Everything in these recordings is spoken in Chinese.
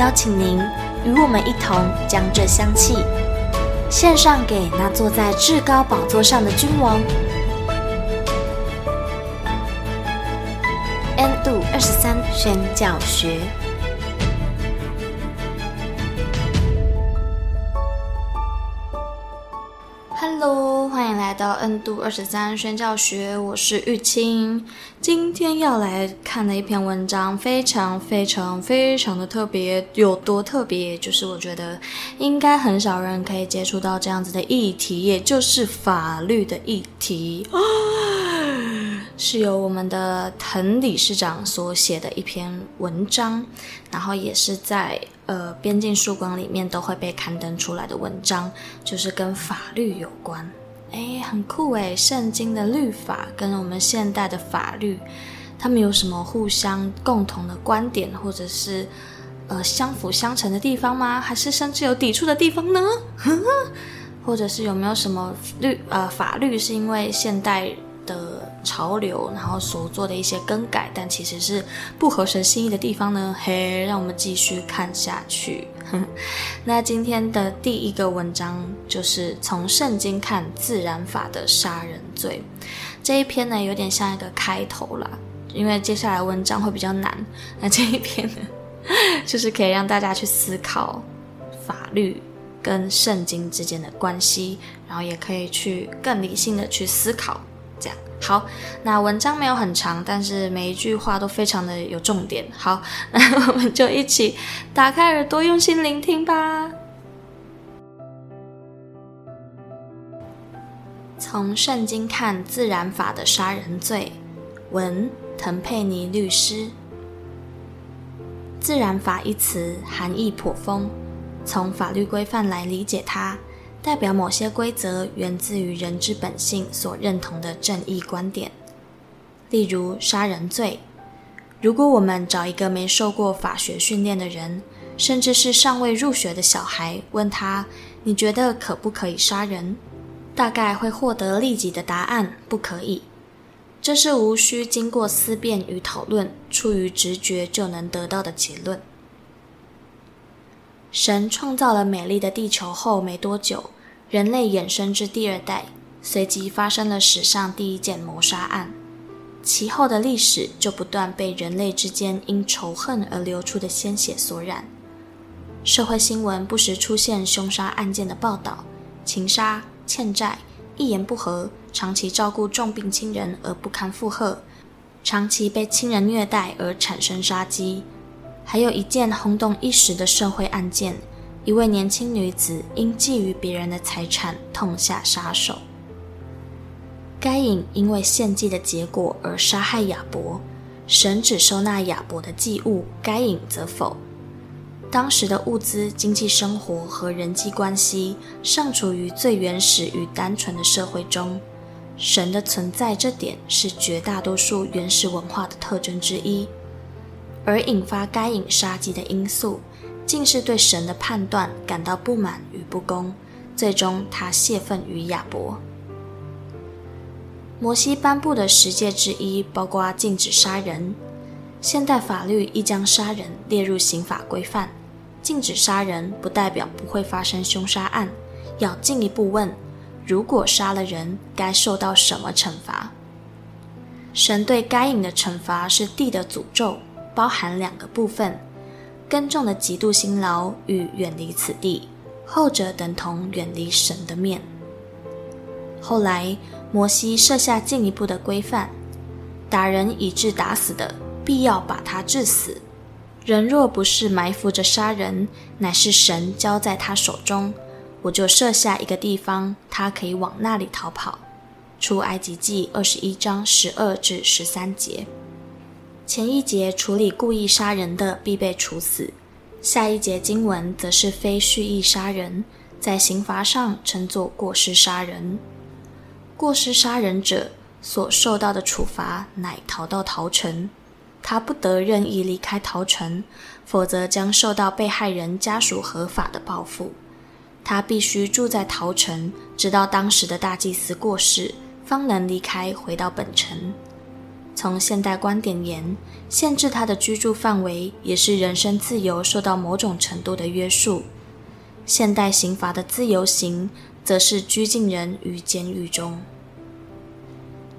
邀请您与我们一同将这香气献上给那坐在至高宝座上的君王。N 度二十三宣教学。Hello，欢迎来到 N 度二十三宣教学，我是玉清。今天要来看的一篇文章，非常非常非常的特别，有多特别？就是我觉得应该很少人可以接触到这样子的议题，也就是法律的议题。是由我们的滕理事长所写的一篇文章，然后也是在呃边境曙光里面都会被刊登出来的文章，就是跟法律有关。诶，很酷诶，圣经的律法跟我们现代的法律，他们有什么互相共同的观点，或者是呃相辅相成的地方吗？还是甚至有抵触的地方呢？或者是有没有什么律呃法律是因为现代的潮流，然后所做的一些更改，但其实是不合神心意的地方呢？嘿，让我们继续看下去。那今天的第一个文章就是从圣经看自然法的杀人罪。这一篇呢，有点像一个开头啦，因为接下来文章会比较难。那这一篇呢，就是可以让大家去思考法律跟圣经之间的关系，然后也可以去更理性的去思考。这样好，那文章没有很长，但是每一句话都非常的有重点。好，那我们就一起打开耳朵，用心聆听吧。从圣经看自然法的杀人罪，文滕佩尼律师。自然法一词含义颇丰，从法律规范来理解它。代表某些规则源自于人之本性所认同的正义观点，例如杀人罪。如果我们找一个没受过法学训练的人，甚至是尚未入学的小孩，问他：“你觉得可不可以杀人？”大概会获得立即的答案：“不可以。”这是无需经过思辨与讨论，出于直觉就能得到的结论。神创造了美丽的地球后没多久，人类衍生至第二代，随即发生了史上第一件谋杀案。其后的历史就不断被人类之间因仇恨而流出的鲜血所染。社会新闻不时出现凶杀案件的报道，情杀、欠债、一言不合、长期照顾重病亲人而不堪负荷、长期被亲人虐待而产生杀机。还有一件轰动一时的社会案件，一位年轻女子因觊觎别人的财产，痛下杀手。该隐因为献祭的结果而杀害亚伯，神只收纳亚伯的祭物，该隐则否。当时的物资、经济生活和人际关系尚处于最原始与单纯的社会中，神的存在这点是绝大多数原始文化的特征之一。而引发该隐杀机的因素，竟是对神的判断感到不满与不公，最终他泄愤于亚伯。摩西颁布的十诫之一包括禁止杀人，现代法律亦将杀人列入刑法规范。禁止杀人不代表不会发生凶杀案，要进一步问：如果杀了人，该受到什么惩罚？神对该隐的惩罚是地的诅咒。包含两个部分：耕种的极度辛劳与远离此地，后者等同远离神的面。后来，摩西设下进一步的规范：打人以致打死的，必要把他致死；人若不是埋伏着杀人，乃是神交在他手中，我就设下一个地方，他可以往那里逃跑。出埃及记二十一章十二至十三节。前一节处理故意杀人的必被处死，下一节经文则是非蓄意杀人，在刑罚上称作过失杀人。过失杀人者所受到的处罚乃逃到逃城，他不得任意离开逃城，否则将受到被害人家属合法的报复。他必须住在逃城，直到当时的大祭司过世，方能离开回到本城。从现代观点言，限制他的居住范围也是人身自由受到某种程度的约束。现代刑罚的自由刑，则是拘禁人于监狱中。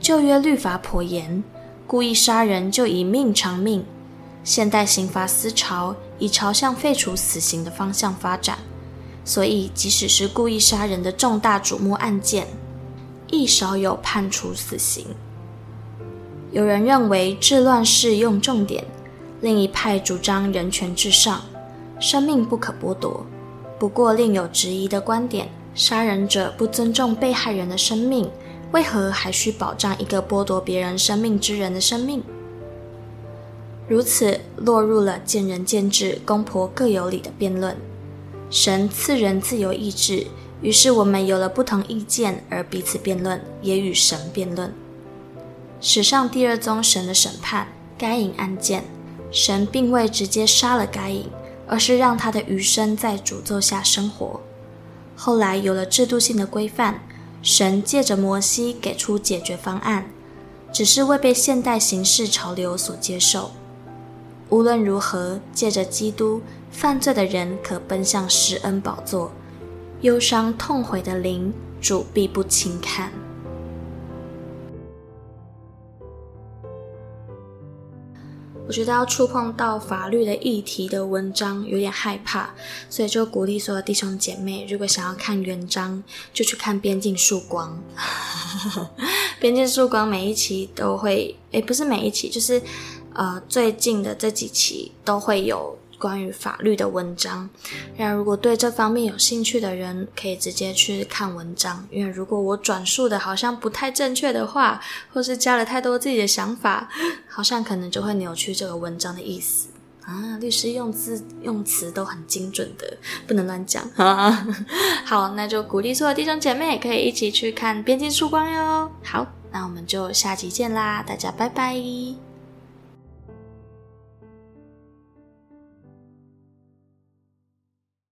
旧约律法颇严，故意杀人就以命偿命。现代刑罚思潮已朝向废除死刑的方向发展，所以即使是故意杀人的重大瞩目案件，亦少有判处死刑。有人认为治乱世用重典，另一派主张人权至上，生命不可剥夺。不过另有质疑的观点：杀人者不尊重被害人的生命，为何还需保障一个剥夺别人生命之人的生命？如此落入了见仁见智、公婆各有理的辩论。神赐人自由意志，于是我们有了不同意见而彼此辩论，也与神辩论。史上第二宗神的审判该隐案件，神并未直接杀了该隐，而是让他的余生在诅咒下生活。后来有了制度性的规范，神借着摩西给出解决方案，只是未被现代刑事潮流所接受。无论如何，借着基督，犯罪的人可奔向施恩宝座，忧伤痛悔的灵，主必不轻看。我觉得要触碰到法律的议题的文章有点害怕，所以就鼓励所有弟兄姐妹，如果想要看原章，就去看《边境曙光》。《边境曙光》每一期都会，诶，不是每一期，就是呃最近的这几期都会有。关于法律的文章，那如果对这方面有兴趣的人，可以直接去看文章。因为如果我转述的好像不太正确的话，或是加了太多自己的想法，好像可能就会扭曲这个文章的意思啊。律师用字用词都很精准的，不能乱讲啊。好，那就鼓励所有弟兄姐妹可以一起去看《边境曙光》哟。好，那我们就下集见啦，大家拜拜。